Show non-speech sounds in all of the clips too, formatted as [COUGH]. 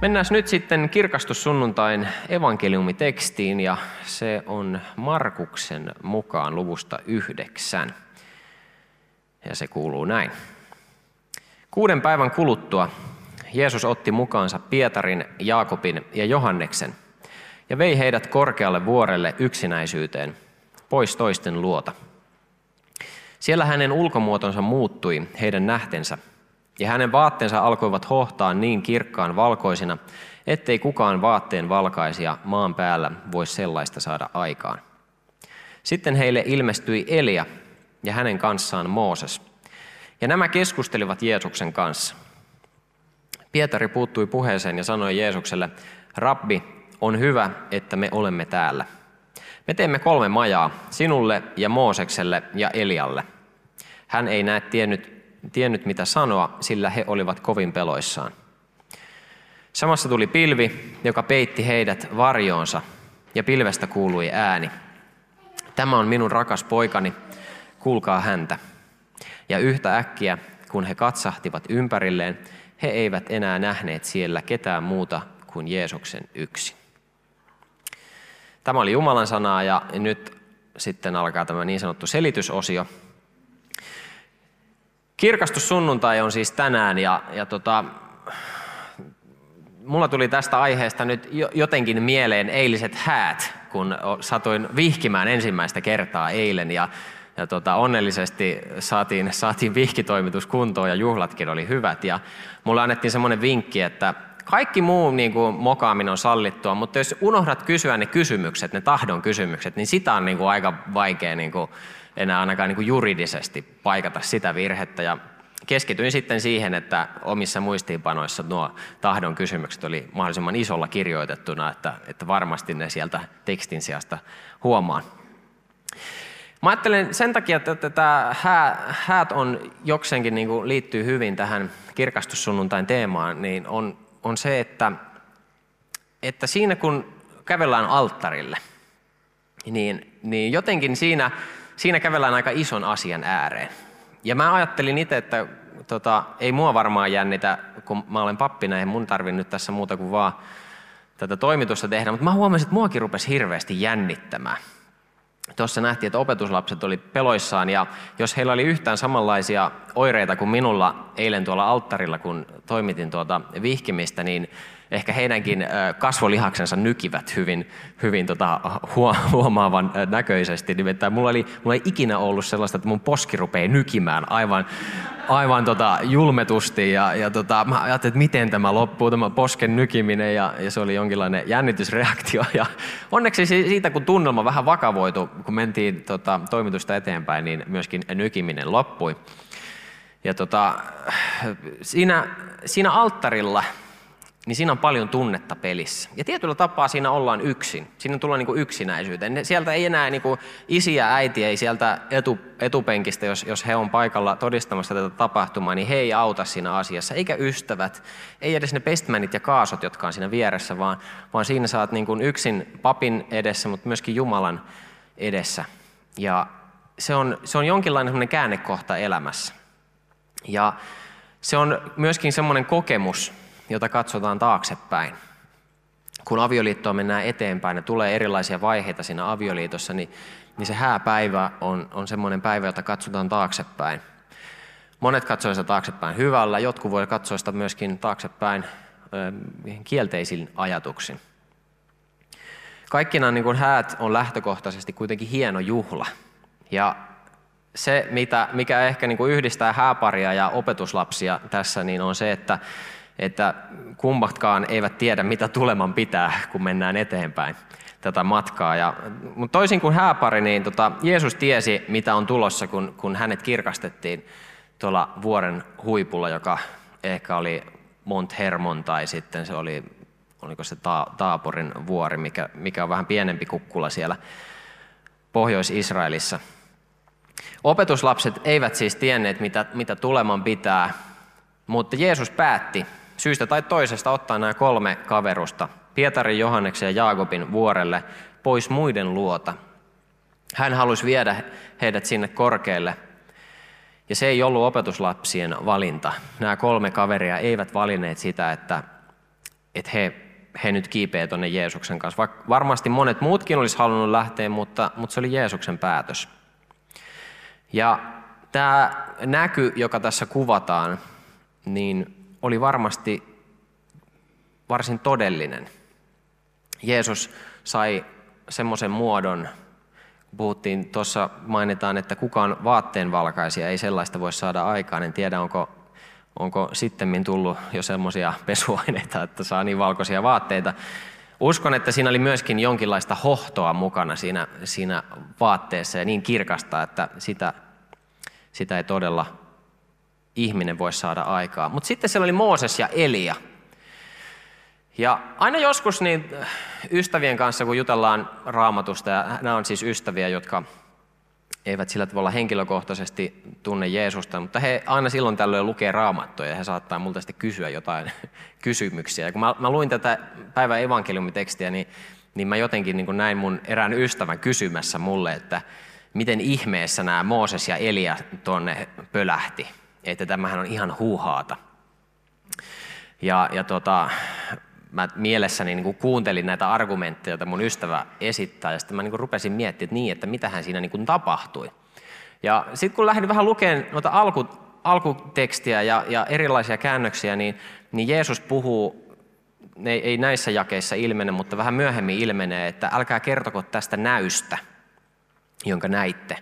Mennään nyt sitten kirkastussunnuntain evankeliumitekstiin ja se on Markuksen mukaan luvusta yhdeksän. Ja se kuuluu näin. Kuuden päivän kuluttua Jeesus otti mukaansa Pietarin, Jaakobin ja Johanneksen ja vei heidät korkealle vuorelle yksinäisyyteen, pois toisten luota. Siellä hänen ulkomuotonsa muuttui heidän nähtensä – ja hänen vaatteensa alkoivat hohtaa niin kirkkaan valkoisina, ettei kukaan vaatteen valkaisia maan päällä voi sellaista saada aikaan. Sitten heille ilmestyi Elia ja hänen kanssaan Mooses. Ja nämä keskustelivat Jeesuksen kanssa. Pietari puuttui puheeseen ja sanoi Jeesukselle, Rabbi, on hyvä, että me olemme täällä. Me teemme kolme majaa, sinulle ja Moosekselle ja Elialle. Hän ei näe tiennyt tiennyt mitä sanoa, sillä he olivat kovin peloissaan. Samassa tuli pilvi, joka peitti heidät varjoonsa, ja pilvestä kuului ääni. Tämä on minun rakas poikani, kuulkaa häntä. Ja yhtä äkkiä, kun he katsahtivat ympärilleen, he eivät enää nähneet siellä ketään muuta kuin Jeesuksen yksi. Tämä oli Jumalan sanaa ja nyt sitten alkaa tämä niin sanottu selitysosio, Kirkastussunnuntai on siis tänään ja, ja tota, mulla tuli tästä aiheesta nyt jotenkin mieleen eiliset häät, kun satuin vihkimään ensimmäistä kertaa eilen ja, ja tota, onnellisesti saatiin, saatiin vihkitoimitus kuntoon ja juhlatkin oli hyvät. Ja mulle annettiin semmoinen vinkki, että kaikki muu niin kuin, mokaaminen on sallittua, mutta jos unohdat kysyä ne kysymykset, ne tahdon kysymykset, niin sitä on niin kuin, aika vaikea niin kuin, enää ainakaan niin kuin juridisesti paikata sitä virhettä. Ja keskityin sitten siihen, että omissa muistiinpanoissa nuo tahdon kysymykset oli mahdollisimman isolla kirjoitettuna, että, että varmasti ne sieltä tekstin sijasta huomaan. Mä ajattelen sen takia, että tämä häät on jokseenkin niin kuin liittyy hyvin tähän kirkastussunnuntain teemaan, niin on, on se, että, että siinä kun kävellään alttarille, niin, niin jotenkin siinä siinä kävellään aika ison asian ääreen. Ja mä ajattelin itse, että tota, ei mua varmaan jännitä, kun mä olen pappina, ei mun tarvi nyt tässä muuta kuin vaan tätä toimitusta tehdä, mutta mä huomasin, että muakin rupesi hirveästi jännittämään. Tuossa nähtiin, että opetuslapset oli peloissaan ja jos heillä oli yhtään samanlaisia oireita kuin minulla eilen tuolla alttarilla, kun toimitin tuota vihkimistä, niin ehkä heidänkin kasvolihaksensa nykivät hyvin, hyvin tota, huomaavan näköisesti. Nimittäin mulla, oli, mulla ei ikinä ollut sellaista, että mun poski rupeaa nykimään aivan, aivan tota, julmetusti. Ja, ja tota, mä ajattelin, että miten tämä loppuu, tämä posken nykiminen. Ja, ja se oli jonkinlainen jännitysreaktio. Ja onneksi siitä, kun tunnelma vähän vakavoitu, kun mentiin tota, toimitusta eteenpäin, niin myöskin nykiminen loppui. Ja tota, siinä, siinä alttarilla niin siinä on paljon tunnetta pelissä. Ja tietyllä tapaa siinä ollaan yksin. Siinä tullaan niin kuin yksinäisyyteen. Sieltä ei enää niin kuin isi ja äiti ei sieltä etu, etupenkistä, jos, jos he on paikalla todistamassa tätä tapahtumaa, niin he ei auta siinä asiassa. Eikä ystävät, ei edes ne pestmänit ja kaasot, jotka on siinä vieressä, vaan, vaan siinä saat niin kuin yksin papin edessä, mutta myöskin Jumalan edessä. Ja se on, se on jonkinlainen käännekohta elämässä. Ja se on myöskin semmoinen kokemus, jota katsotaan taaksepäin. Kun avioliittoa mennään eteenpäin ja tulee erilaisia vaiheita siinä avioliitossa, niin, niin se hääpäivä on, on semmoinen päivä, jota katsotaan taaksepäin. Monet katsovat sitä taaksepäin hyvällä, jotkut voi katsoa sitä myöskin taaksepäin kielteisin ajatuksin. Kaikkina niin kuin häät on lähtökohtaisesti kuitenkin hieno juhla. Ja se, mitä, mikä ehkä niin kuin yhdistää hääparia ja opetuslapsia tässä, niin on se, että että kummatkaan eivät tiedä, mitä tuleman pitää, kun mennään eteenpäin tätä matkaa. Ja, mutta toisin kuin hääpari, niin tota, Jeesus tiesi, mitä on tulossa, kun, kun hänet kirkastettiin tuolla vuoren huipulla, joka ehkä oli Mont Hermon tai sitten se oli oliko se Taaporin vuori, mikä, mikä on vähän pienempi kukkula siellä Pohjois-Israelissa. Opetuslapset eivät siis tienneet, mitä, mitä tuleman pitää, mutta Jeesus päätti syystä tai toisesta ottaa nämä kolme kaverusta, Pietarin, Johanneksen ja Jaakobin vuorelle, pois muiden luota. Hän halusi viedä heidät sinne korkealle. Ja se ei ollut opetuslapsien valinta. Nämä kolme kaveria eivät valinneet sitä, että, että he, he nyt kiipeä tuonne Jeesuksen kanssa. Varmasti monet muutkin olisi halunnut lähteä, mutta, mutta se oli Jeesuksen päätös. Ja tämä näky, joka tässä kuvataan, niin oli varmasti varsin todellinen. Jeesus sai semmoisen muodon, puhuttiin tuossa, mainitaan, että kukaan vaatteenvalkaisia ei sellaista voi saada aikaan. En tiedä, onko, onko sittemmin tullut jo semmoisia pesuaineita, että saa niin valkoisia vaatteita. Uskon, että siinä oli myöskin jonkinlaista hohtoa mukana siinä, siinä vaatteessa ja niin kirkasta, että sitä, sitä ei todella ihminen voi saada aikaa. Mutta sitten siellä oli Mooses ja Elia. Ja aina joskus niin ystävien kanssa, kun jutellaan raamatusta, ja nämä on siis ystäviä, jotka eivät sillä tavalla henkilökohtaisesti tunne Jeesusta, mutta he aina silloin tällöin lukee raamattoja ja he saattaa multa sitten kysyä jotain [LAUGHS] kysymyksiä. Ja kun mä, mä luin tätä päivän evankeliumitekstiä, niin, niin mä jotenkin niin näin mun erään ystävän kysymässä mulle, että miten ihmeessä nämä Mooses ja Elia tuonne pölähti että tämähän on ihan huuhaata. Ja, ja tota, mä mielessäni niin kuin kuuntelin näitä argumentteja, joita mun ystävä esittää, ja sitten mä niin kuin rupesin miettimään, että niin, että mitähän siinä niin kuin tapahtui. Ja sitten kun lähdin vähän lukemaan noita alku, alkutekstiä ja, ja erilaisia käännöksiä, niin, niin Jeesus puhuu, ne ei näissä jakeissa ilmene, mutta vähän myöhemmin ilmenee, että älkää kertoko tästä näystä, jonka näitte.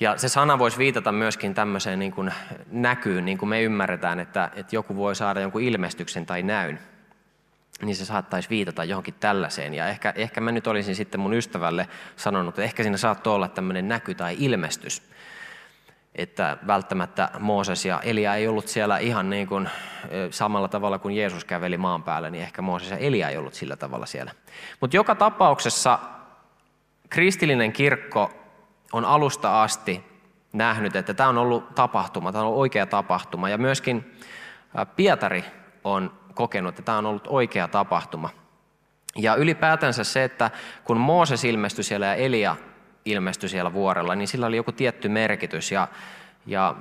Ja se sana voisi viitata myöskin tämmöiseen niin kuin näkyyn, niin kuin me ymmärretään, että, että joku voi saada jonkun ilmestyksen tai näyn. Niin se saattaisi viitata johonkin tällaiseen. Ja ehkä, ehkä mä nyt olisin sitten mun ystävälle sanonut, että ehkä siinä saattoi olla tämmöinen näky tai ilmestys. Että välttämättä Mooses ja Elia ei ollut siellä ihan niin kuin samalla tavalla kuin Jeesus käveli maan päällä, niin ehkä Mooses ja Elia ei ollut sillä tavalla siellä. Mutta joka tapauksessa kristillinen kirkko on alusta asti nähnyt, että tämä on ollut tapahtuma, tämä on ollut oikea tapahtuma. Ja myöskin Pietari on kokenut, että tämä on ollut oikea tapahtuma. Ja ylipäätänsä se, että kun Mooses ilmestyi siellä ja Elia ilmestyi siellä vuorella, niin sillä oli joku tietty merkitys. Ja, ja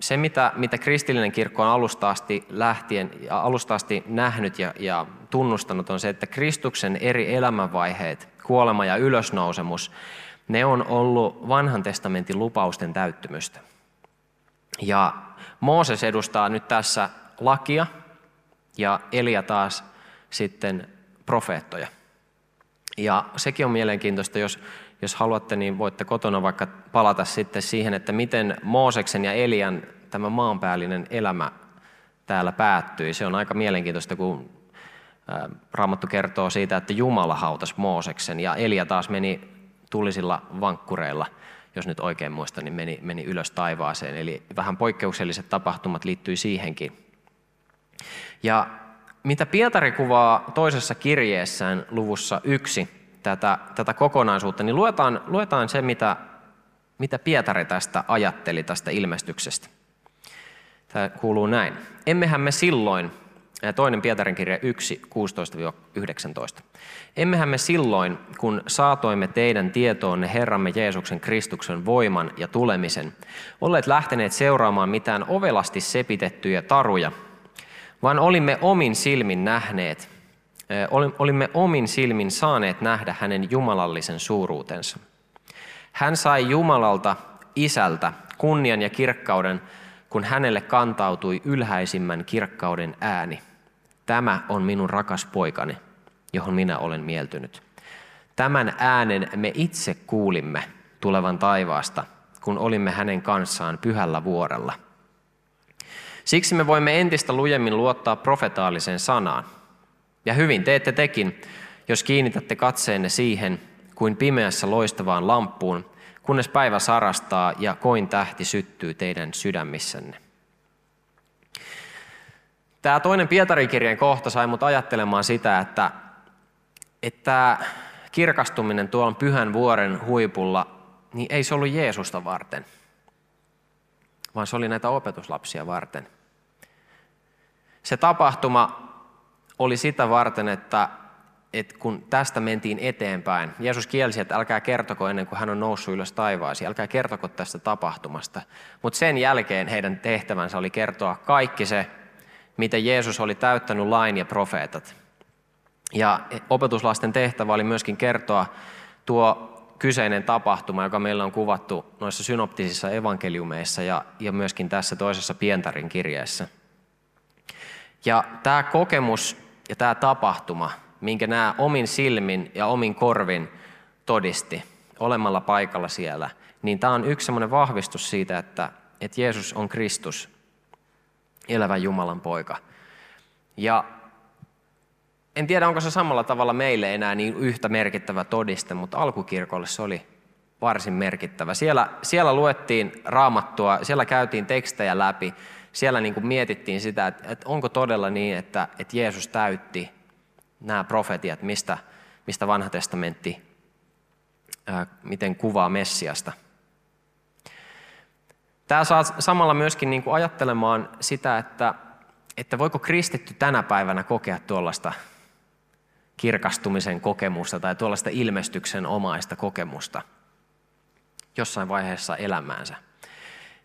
se, mitä, mitä kristillinen kirkko on alusta asti lähtien ja alusta asti nähnyt ja, ja tunnustanut, on se, että Kristuksen eri elämänvaiheet, kuolema ja ylösnousemus, ne on ollut vanhan testamentin lupausten täyttymystä. Ja Mooses edustaa nyt tässä lakia ja Elia taas sitten profeettoja. Ja sekin on mielenkiintoista, jos, jos haluatte, niin voitte kotona vaikka palata sitten siihen, että miten Mooseksen ja Elian tämä maanpäällinen elämä täällä päättyi. Se on aika mielenkiintoista, kun Raamattu kertoo siitä, että Jumala hautas Mooseksen ja Elia taas meni tulisilla vankkureilla, jos nyt oikein muistan, niin meni, meni ylös taivaaseen. Eli vähän poikkeukselliset tapahtumat liittyi siihenkin. Ja mitä Pietari kuvaa toisessa kirjeessään luvussa yksi tätä, tätä kokonaisuutta, niin luetaan, luetaan se, mitä, mitä Pietari tästä ajatteli tästä ilmestyksestä. Tämä kuuluu näin. Emmehän me silloin, Toinen Pietarin kirja 1, 16-19. Emmehän me silloin, kun saatoimme teidän tietoonne Herramme Jeesuksen Kristuksen voiman ja tulemisen, olleet lähteneet seuraamaan mitään ovelasti sepitettyjä taruja, vaan olimme omin silmin nähneet, olimme omin silmin saaneet nähdä hänen jumalallisen suuruutensa. Hän sai Jumalalta, isältä, kunnian ja kirkkauden, kun hänelle kantautui ylhäisimmän kirkkauden ääni. Tämä on minun rakas poikani, johon minä olen mieltynyt. Tämän äänen me itse kuulimme tulevan taivaasta, kun olimme hänen kanssaan pyhällä vuorella. Siksi me voimme entistä lujemmin luottaa profetaaliseen sanaan. Ja hyvin teette tekin, jos kiinnitätte katseenne siihen, kuin pimeässä loistavaan lamppuun, kunnes päivä sarastaa ja koin tähti syttyy teidän sydämissänne. Tämä toinen Pietarin kirjeen kohta sai mut ajattelemaan sitä, että, että kirkastuminen tuolla pyhän vuoren huipulla, niin ei se ollut Jeesusta varten, vaan se oli näitä opetuslapsia varten. Se tapahtuma oli sitä varten, että, että kun tästä mentiin eteenpäin, Jeesus kielsi, että älkää kertoko ennen kuin hän on noussut ylös taivaasiin, älkää kertoko tästä tapahtumasta. Mutta sen jälkeen heidän tehtävänsä oli kertoa kaikki se, miten Jeesus oli täyttänyt lain ja profeetat. Ja opetuslasten tehtävä oli myöskin kertoa tuo kyseinen tapahtuma, joka meillä on kuvattu noissa synoptisissa evankeliumeissa ja, ja myöskin tässä toisessa Pientarin kirjeessä. Ja tämä kokemus ja tämä tapahtuma, minkä nämä omin silmin ja omin korvin todisti olemalla paikalla siellä, niin tämä on yksi semmoinen vahvistus siitä, että, että Jeesus on Kristus, elävä Jumalan poika. Ja en tiedä, onko se samalla tavalla meille enää niin yhtä merkittävä todiste, mutta alkukirkolle se oli varsin merkittävä. Siellä, siellä luettiin raamattua, siellä käytiin tekstejä läpi, siellä niin kuin mietittiin sitä, että, että onko todella niin, että, että Jeesus täytti nämä profetiat, mistä, mistä vanha testamentti, ää, miten kuvaa Messiasta. Tämä saa samalla myöskin niin kuin ajattelemaan sitä, että, että voiko kristitty tänä päivänä kokea tuollaista kirkastumisen kokemusta tai tuollaista ilmestyksen omaista kokemusta jossain vaiheessa elämäänsä.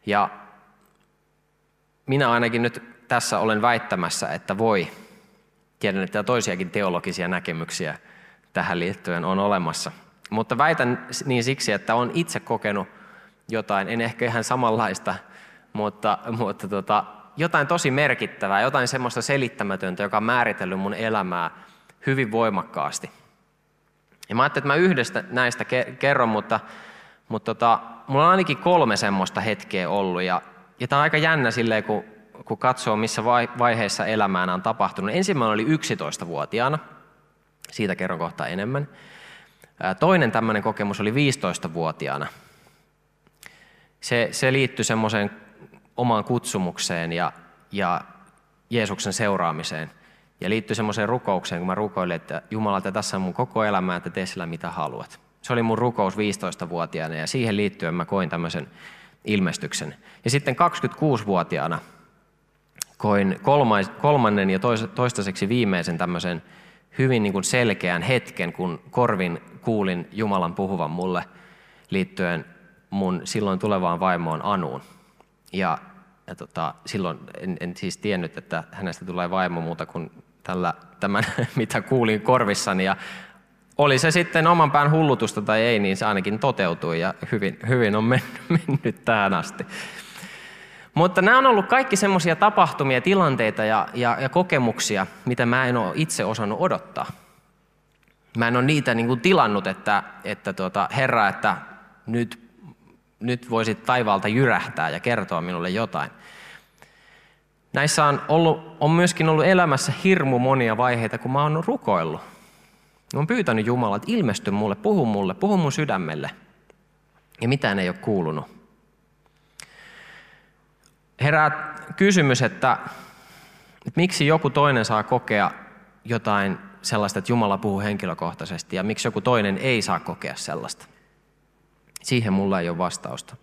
Ja minä ainakin nyt tässä olen väittämässä, että voi. Tiedän, että toisiakin teologisia näkemyksiä tähän liittyen on olemassa. Mutta väitän niin siksi, että olen itse kokenut jotain, en ehkä ihan samanlaista, mutta, mutta tota, jotain tosi merkittävää, jotain semmoista selittämätöntä, joka on määritellyt mun elämää hyvin voimakkaasti. Ja mä ajattelin, että mä yhdestä näistä kerron, mutta, mutta tota, mulla on ainakin kolme semmoista hetkeä ollut. Ja, ja tämä on aika jännä silleen, kun, kun katsoo, missä vaiheessa elämään on tapahtunut. Ensimmäinen oli 11-vuotiaana, siitä kerron kohta enemmän. Toinen tämmöinen kokemus oli 15-vuotiaana. Se, se liittyi semmoiseen omaan kutsumukseen ja, ja Jeesuksen seuraamiseen. Ja liittyi semmoiseen rukoukseen, kun mä rukoilin, että Jumala, että tässä on mun koko elämä, että tee sillä mitä haluat. Se oli mun rukous 15-vuotiaana ja siihen liittyen mä koin tämmöisen ilmestyksen. Ja sitten 26-vuotiaana koin kolmannen ja toistaiseksi viimeisen tämmöisen hyvin niin kuin selkeän hetken, kun korvin kuulin Jumalan puhuvan mulle liittyen mun silloin tulevaan vaimoon Anuun. Ja, ja tota, silloin en, en siis tiennyt, että hänestä tulee vaimo muuta kuin tällä, tämän, [LAUGHS] mitä kuulin korvissani. Ja oli se sitten oman pään hullutusta tai ei, niin se ainakin toteutui ja hyvin, hyvin on mennyt, [LAUGHS] mennyt tähän asti. Mutta nämä on ollut kaikki semmoisia tapahtumia, tilanteita ja, ja, ja kokemuksia, mitä mä en ole itse osannut odottaa. Mä en ole niitä niin kuin tilannut, että, että tuota, Herra, että nyt, nyt voisit taivaalta jyrähtää ja kertoa minulle jotain. Näissä on, ollut, on myöskin ollut elämässä hirmu monia vaiheita, kun mä oon rukoillut. Mä oon pyytänyt Jumalaa, että ilmesty mulle, puhu mulle, puhu mun sydämelle. Ja mitään ei ole kuulunut. Herää kysymys, että, että miksi joku toinen saa kokea jotain sellaista, että Jumala puhuu henkilökohtaisesti, ja miksi joku toinen ei saa kokea sellaista. Siihen mulla ei ole vastausta.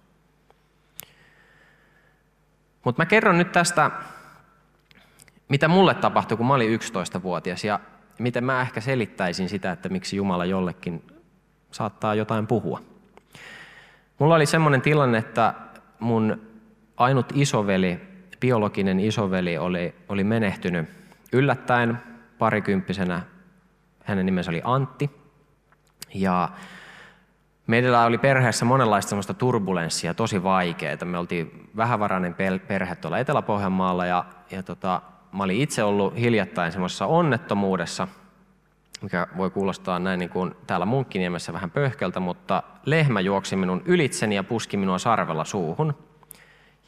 Mutta mä kerron nyt tästä mitä mulle tapahtui, kun mä olin 11-vuotias ja miten mä ehkä selittäisin sitä, että miksi Jumala jollekin saattaa jotain puhua. Mulla oli semmoinen tilanne, että mun ainut isoveli, biologinen isoveli oli, oli menehtynyt yllättäen parikymppisenä. Hänen nimensä oli Antti. Ja meillä oli perheessä monenlaista semmoista turbulenssia, tosi vaikeaa. Me oltiin vähävarainen perhe tuolla Etelä-Pohjanmaalla ja, ja tota, mä olin itse ollut hiljattain semmoisessa onnettomuudessa, mikä voi kuulostaa näin niin kuin täällä Munkkiniemessä vähän pöhkeltä, mutta lehmä juoksi minun ylitseni ja puski minua sarvella suuhun.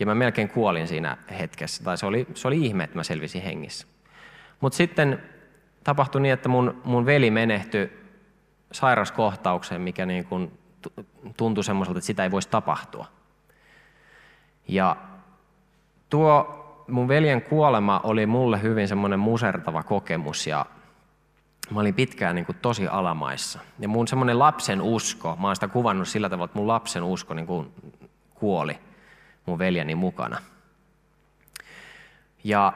Ja mä melkein kuolin siinä hetkessä, tai se oli, se oli ihme, että mä selvisin hengissä. Mutta sitten tapahtui niin, että mun, mun veli menehtyi sairaskohtaukseen, mikä niin kuin tuntui semmoiselta, että sitä ei voisi tapahtua. Ja tuo mun veljen kuolema oli mulle hyvin semmoinen musertava kokemus ja mä olin pitkään niin kuin tosi alamaissa. Ja mun semmoinen lapsen usko, mä oon sitä kuvannut sillä tavalla, että mun lapsen usko niin kuin kuoli mun veljeni mukana. Ja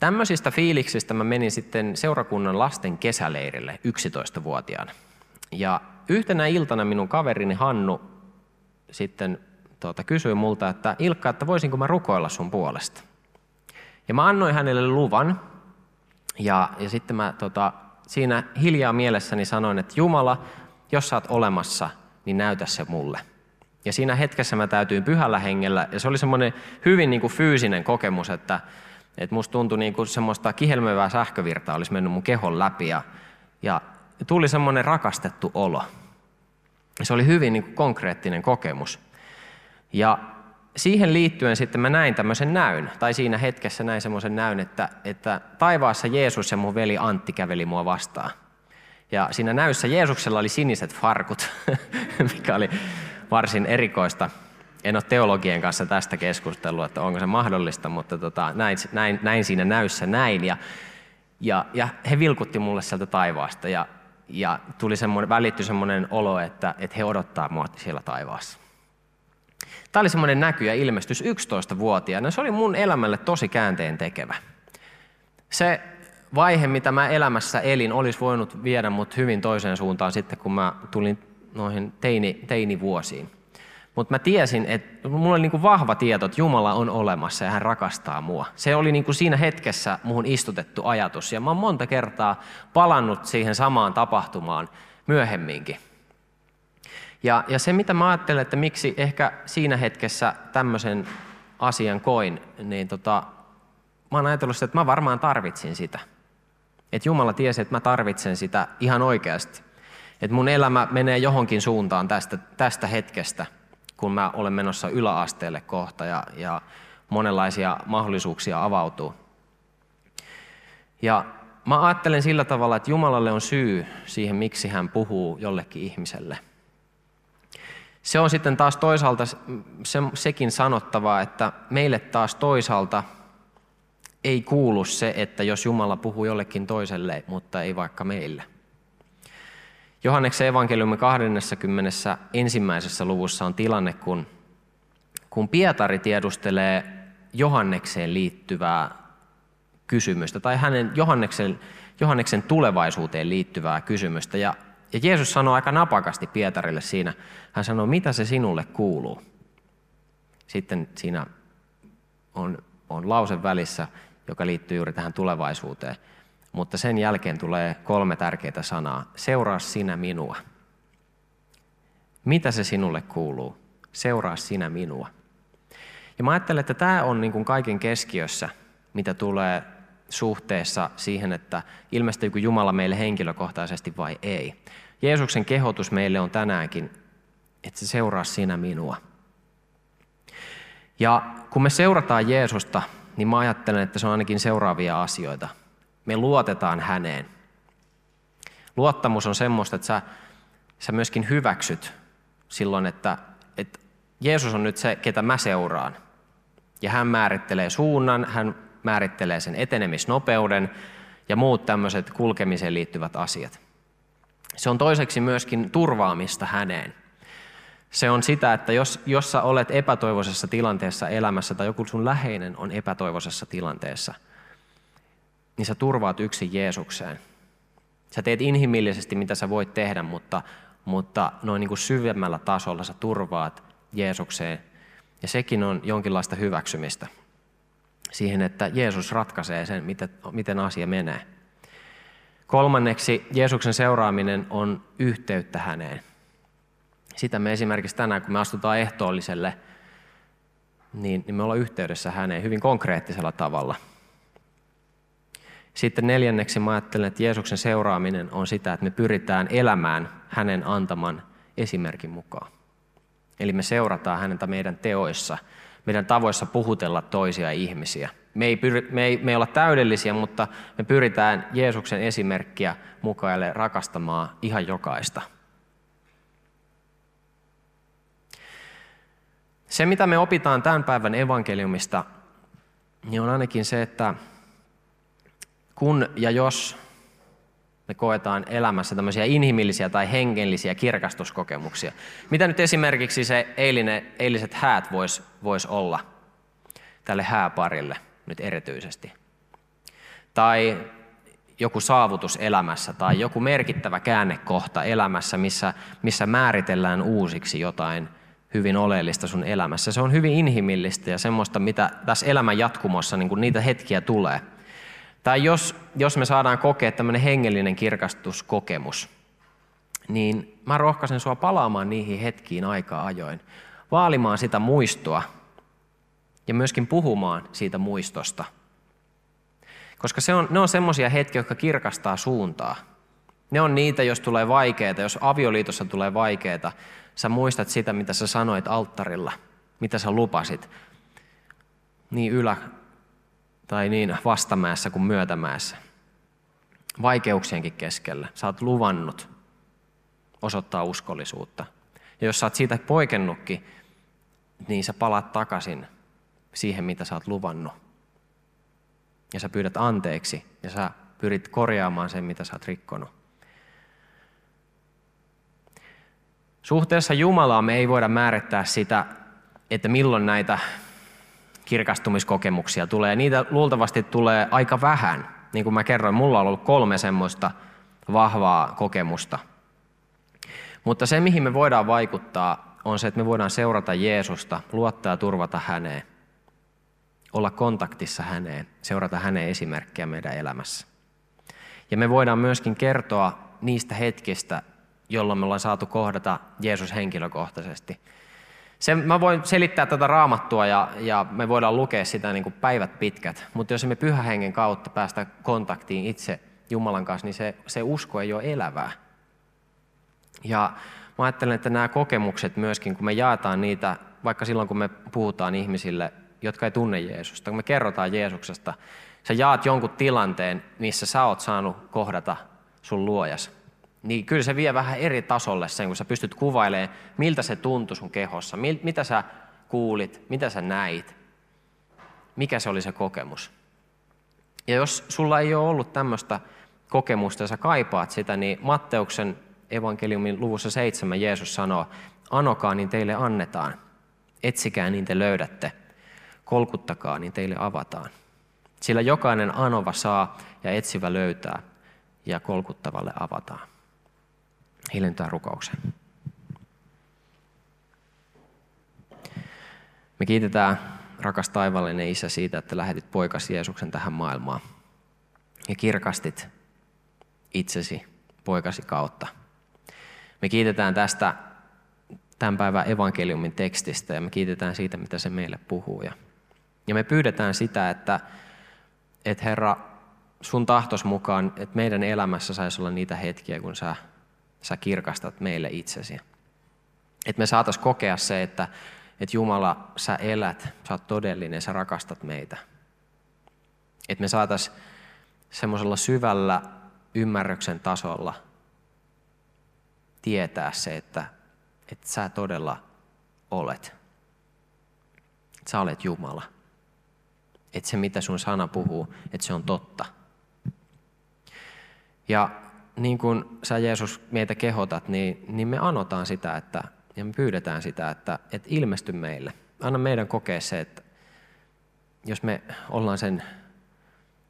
tämmöisistä fiiliksistä mä menin sitten seurakunnan lasten kesäleirille 11-vuotiaana. Ja yhtenä iltana minun kaverini Hannu sitten tuota, kysyi multa, että Ilkka, että voisinko mä rukoilla sun puolesta. Ja mä annoin hänelle luvan, ja, ja sitten mä tota, siinä hiljaa mielessäni sanoin, että Jumala, jos sä oot olemassa, niin näytä se mulle. Ja siinä hetkessä mä täytyin pyhällä hengellä, ja se oli semmoinen hyvin niin kuin fyysinen kokemus, että, että musta tuntui niin kuin semmoista kihelmöivää sähkövirtaa olisi mennyt mun kehon läpi, ja, ja tuli semmoinen rakastettu olo. Se oli hyvin niin kuin konkreettinen kokemus. Ja siihen liittyen sitten mä näin tämmöisen näyn, tai siinä hetkessä näin semmoisen näyn, että, että taivaassa Jeesus ja mun veli Antti käveli mua vastaan. Ja siinä näyssä Jeesuksella oli siniset farkut, [LAUGHS] mikä oli varsin erikoista. En ole teologien kanssa tästä keskustelua, että onko se mahdollista, mutta tota, näin, näin, näin siinä näyssä näin. Ja, ja, ja he vilkutti mulle sieltä taivaasta ja, ja tuli semmoinen, välittyi semmoinen olo, että, että he odottaa mua siellä taivaassa. Tämä oli semmoinen näky ja ilmestys 11-vuotiaana. Se oli mun elämälle tosi käänteen tekevä. Se vaihe, mitä mä elämässä elin, olisi voinut viedä mut hyvin toiseen suuntaan sitten, kun mä tulin noihin teini, teinivuosiin. Mutta mä tiesin, että mulla oli niinku vahva tieto, että Jumala on olemassa ja hän rakastaa mua. Se oli niinku siinä hetkessä muhun istutettu ajatus. Ja mä oon monta kertaa palannut siihen samaan tapahtumaan myöhemminkin. Ja, ja se, mitä mä ajattelen, että miksi ehkä siinä hetkessä tämmöisen asian koin, niin tota, mä oon ajatellut sitä, että mä varmaan tarvitsin sitä. Että Jumala tiesi, että mä tarvitsen sitä ihan oikeasti. Että mun elämä menee johonkin suuntaan tästä, tästä hetkestä, kun mä olen menossa yläasteelle kohta ja, ja monenlaisia mahdollisuuksia avautuu. Ja mä ajattelen sillä tavalla, että Jumalalle on syy siihen, miksi hän puhuu jollekin ihmiselle – se on sitten taas toisaalta se, sekin sanottavaa, että meille taas toisaalta ei kuulu se, että jos Jumala puhuu jollekin toiselle, mutta ei vaikka meille. Johanneksen evankeliumi 20. ensimmäisessä luvussa on tilanne, kun, kun Pietari tiedustelee Johannekseen liittyvää kysymystä tai hänen Johanneksen, Johanneksen tulevaisuuteen liittyvää kysymystä. Ja ja Jeesus sanoi aika napakasti Pietarille siinä, hän sanoi, mitä se sinulle kuuluu. Sitten siinä on, on lause välissä, joka liittyy juuri tähän tulevaisuuteen. Mutta sen jälkeen tulee kolme tärkeää sanaa. Seuraa sinä minua. Mitä se sinulle kuuluu? Seuraa sinä minua. Ja mä ajattelen, että tämä on niin kuin kaiken keskiössä, mitä tulee suhteessa siihen, että ilmestyykö Jumala meille henkilökohtaisesti vai ei. Jeesuksen kehotus meille on tänäänkin, että se seuraa sinä minua. Ja kun me seurataan Jeesusta, niin mä ajattelen, että se on ainakin seuraavia asioita. Me luotetaan häneen. Luottamus on semmoista, että sä, sä myöskin hyväksyt silloin, että, että Jeesus on nyt se, ketä mä seuraan. Ja hän määrittelee suunnan, hän määrittelee sen etenemisnopeuden ja muut tämmöiset kulkemiseen liittyvät asiat. Se on toiseksi myöskin turvaamista häneen. Se on sitä, että jos, jos sä olet epätoivoisessa tilanteessa elämässä tai joku sun läheinen on epätoivoisessa tilanteessa, niin sä turvaat yksin Jeesukseen. Sä teet inhimillisesti, mitä sä voit tehdä, mutta, mutta noin niin kuin syvemmällä tasolla sä turvaat Jeesukseen. Ja sekin on jonkinlaista hyväksymistä siihen, että Jeesus ratkaisee sen, miten, asia menee. Kolmanneksi Jeesuksen seuraaminen on yhteyttä häneen. Sitä me esimerkiksi tänään, kun me astutaan ehtoolliselle, niin, niin me ollaan yhteydessä häneen hyvin konkreettisella tavalla. Sitten neljänneksi mä ajattelen, että Jeesuksen seuraaminen on sitä, että me pyritään elämään hänen antaman esimerkin mukaan. Eli me seurataan häntä meidän teoissa, meidän tavoissa puhutella toisia ihmisiä – me ei, pyri, me, ei, me ei olla täydellisiä, mutta me pyritään Jeesuksen esimerkkiä mukaille rakastamaan ihan jokaista. Se, mitä me opitaan tämän päivän evankeliumista, niin on ainakin se, että kun ja jos me koetaan elämässä tämmöisiä inhimillisiä tai hengellisiä kirkastuskokemuksia. Mitä nyt esimerkiksi se eilinen, eiliset häät vois, vois olla tälle hääparille nyt erityisesti? Tai joku saavutus elämässä tai joku merkittävä käännekohta elämässä, missä, missä määritellään uusiksi jotain hyvin oleellista sun elämässä. Se on hyvin inhimillistä ja semmoista, mitä tässä elämän jatkumossa niin niitä hetkiä tulee – tai jos, jos me saadaan kokea tämmöinen hengellinen kirkastuskokemus, niin mä rohkaisen sua palaamaan niihin hetkiin aika ajoin, vaalimaan sitä muistoa ja myöskin puhumaan siitä muistosta. Koska se on, ne on semmoisia hetkiä, jotka kirkastaa suuntaa. Ne on niitä, jos tulee vaikeita, jos avioliitossa tulee vaikeita, sä muistat sitä, mitä sä sanoit alttarilla, mitä sä lupasit. Niin ylä, tai niin vastamäessä kuin myötämäessä. Vaikeuksienkin keskellä. Sä oot luvannut osoittaa uskollisuutta. Ja jos sä oot siitä poikennutkin, niin sä palaat takaisin siihen, mitä sä oot luvannut. Ja sä pyydät anteeksi ja sä pyrit korjaamaan sen, mitä sä oot rikkonut. Suhteessa Jumalaa me ei voida määrittää sitä, että milloin näitä kirkastumiskokemuksia tulee. Niitä luultavasti tulee aika vähän. Niin kuin mä kerroin, mulla on ollut kolme semmoista vahvaa kokemusta. Mutta se, mihin me voidaan vaikuttaa, on se, että me voidaan seurata Jeesusta, luottaa ja turvata häneen, olla kontaktissa häneen, seurata hänen esimerkkiä meidän elämässä. Ja me voidaan myöskin kertoa niistä hetkistä, jolloin me ollaan saatu kohdata Jeesus henkilökohtaisesti – se, mä voin selittää tätä raamattua ja, ja me voidaan lukea sitä niin kuin päivät pitkät, mutta jos me pyhän hengen kautta päästä kontaktiin itse Jumalan kanssa, niin se, se usko ei ole elävää. Ja mä ajattelen, että nämä kokemukset myöskin, kun me jaetaan niitä, vaikka silloin kun me puhutaan ihmisille, jotka ei tunne Jeesusta, kun me kerrotaan Jeesuksesta, sä jaat jonkun tilanteen, missä sä oot saanut kohdata sun luojas niin kyllä se vie vähän eri tasolle sen, kun sä pystyt kuvailemaan, miltä se tuntui sun kehossa, mitä sä kuulit, mitä sä näit, mikä se oli se kokemus. Ja jos sulla ei ole ollut tämmöistä kokemusta ja sä kaipaat sitä, niin Matteuksen evankeliumin luvussa seitsemän Jeesus sanoo, anokaa niin teille annetaan, etsikää niin te löydätte, kolkuttakaa niin teille avataan. Sillä jokainen anova saa ja etsivä löytää ja kolkuttavalle avataan hiljentää rukouksen. Me kiitetään, rakas taivallinen Isä, siitä, että lähetit poikasi Jeesuksen tähän maailmaan ja kirkastit itsesi poikasi kautta. Me kiitetään tästä tämän päivän evankeliumin tekstistä ja me kiitetään siitä, mitä se meille puhuu. Ja, me pyydetään sitä, että, että Herra, sun tahtos mukaan, että meidän elämässä saisi olla niitä hetkiä, kun sä sä kirkastat meille itsesi. Että me saatais kokea se, että, että Jumala, sä elät, sä oot todellinen, sä rakastat meitä. Että me saatais semmoisella syvällä ymmärryksen tasolla tietää se, että, että sä todella olet. Että sä olet Jumala. Että se, mitä sun sana puhuu, että se on totta. Ja niin kuin sä Jeesus meitä kehotat, niin, niin me anotaan sitä että, ja me pyydetään sitä, että, että ilmesty meille. Anna meidän kokea se, että jos me ollaan sen,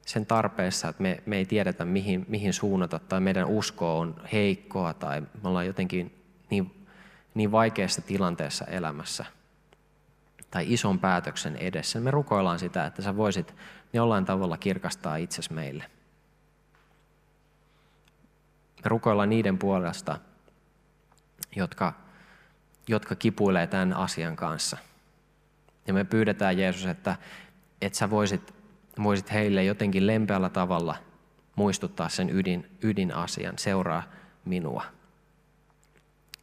sen tarpeessa, että me, me ei tiedetä mihin, mihin suunnata tai meidän usko on heikkoa tai me ollaan jotenkin niin, niin vaikeassa tilanteessa elämässä tai ison päätöksen edessä, me rukoillaan sitä, että sä voisit jollain tavalla kirkastaa itsesi meille. Me rukoillaan niiden puolesta, jotka, jotka kipuilee tämän asian kanssa. Ja me pyydetään Jeesus, että, että sä voisit, voisit heille jotenkin lempeällä tavalla muistuttaa sen ydin, ydinasian, seuraa minua.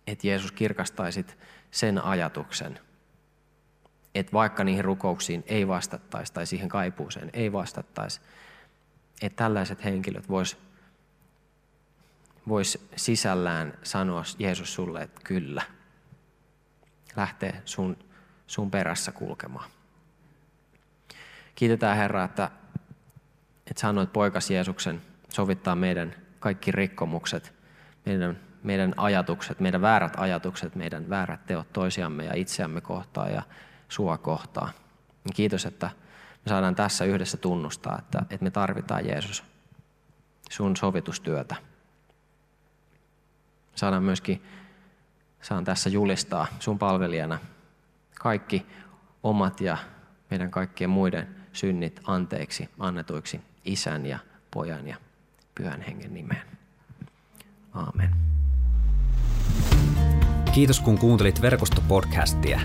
Että Jeesus kirkastaisit sen ajatuksen, että vaikka niihin rukouksiin ei vastattaisi tai siihen kaipuuseen ei vastattaisi, että tällaiset henkilöt vois voisi sisällään sanoa Jeesus sulle, että kyllä. Lähtee sun, sun perässä kulkemaan. Kiitetään Herra, että, että sä annoit poikas Jeesuksen sovittaa meidän kaikki rikkomukset, meidän, meidän ajatukset, meidän väärät ajatukset, meidän väärät teot toisiamme ja itseämme kohtaan ja sua kohtaan. Kiitos, että me saadaan tässä yhdessä tunnustaa, että, että me tarvitaan Jeesus, sun sovitustyötä. Saadaan myöskin, saan tässä julistaa sun palvelijana kaikki omat ja meidän kaikkien muiden synnit anteeksi annetuiksi isän ja pojan ja pyhän hengen nimeen. Aamen. Kiitos kun kuuntelit verkostopodcastia.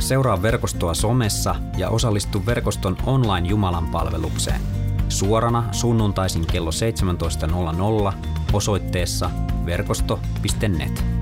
Seuraa verkostoa somessa ja osallistu verkoston online Jumalan palvelukseen. Suorana sunnuntaisin kello 17.00 osoitteessa verkosto.net.